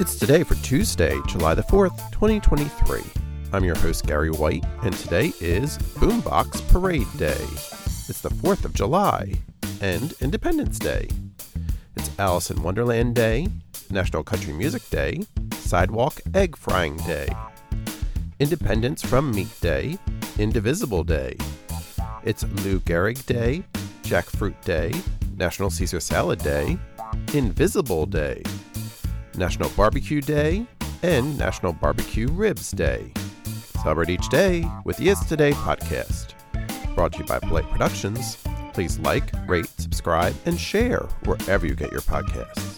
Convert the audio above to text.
It's today for Tuesday, July the 4th, 2023. I'm your host, Gary White, and today is Boombox Parade Day. It's the 4th of July and Independence Day. It's Alice in Wonderland Day, National Country Music Day, Sidewalk Egg Frying Day, Independence from Meat Day, Indivisible Day. It's Lou Gehrig Day, Jackfruit Day, National Caesar Salad Day, Invisible Day, National Barbecue Day, and National Barbecue Ribs Day. Celebrate each day with the It's Today podcast. Brought to you by Polite Productions. Please like, rate, subscribe, and share wherever you get your podcasts.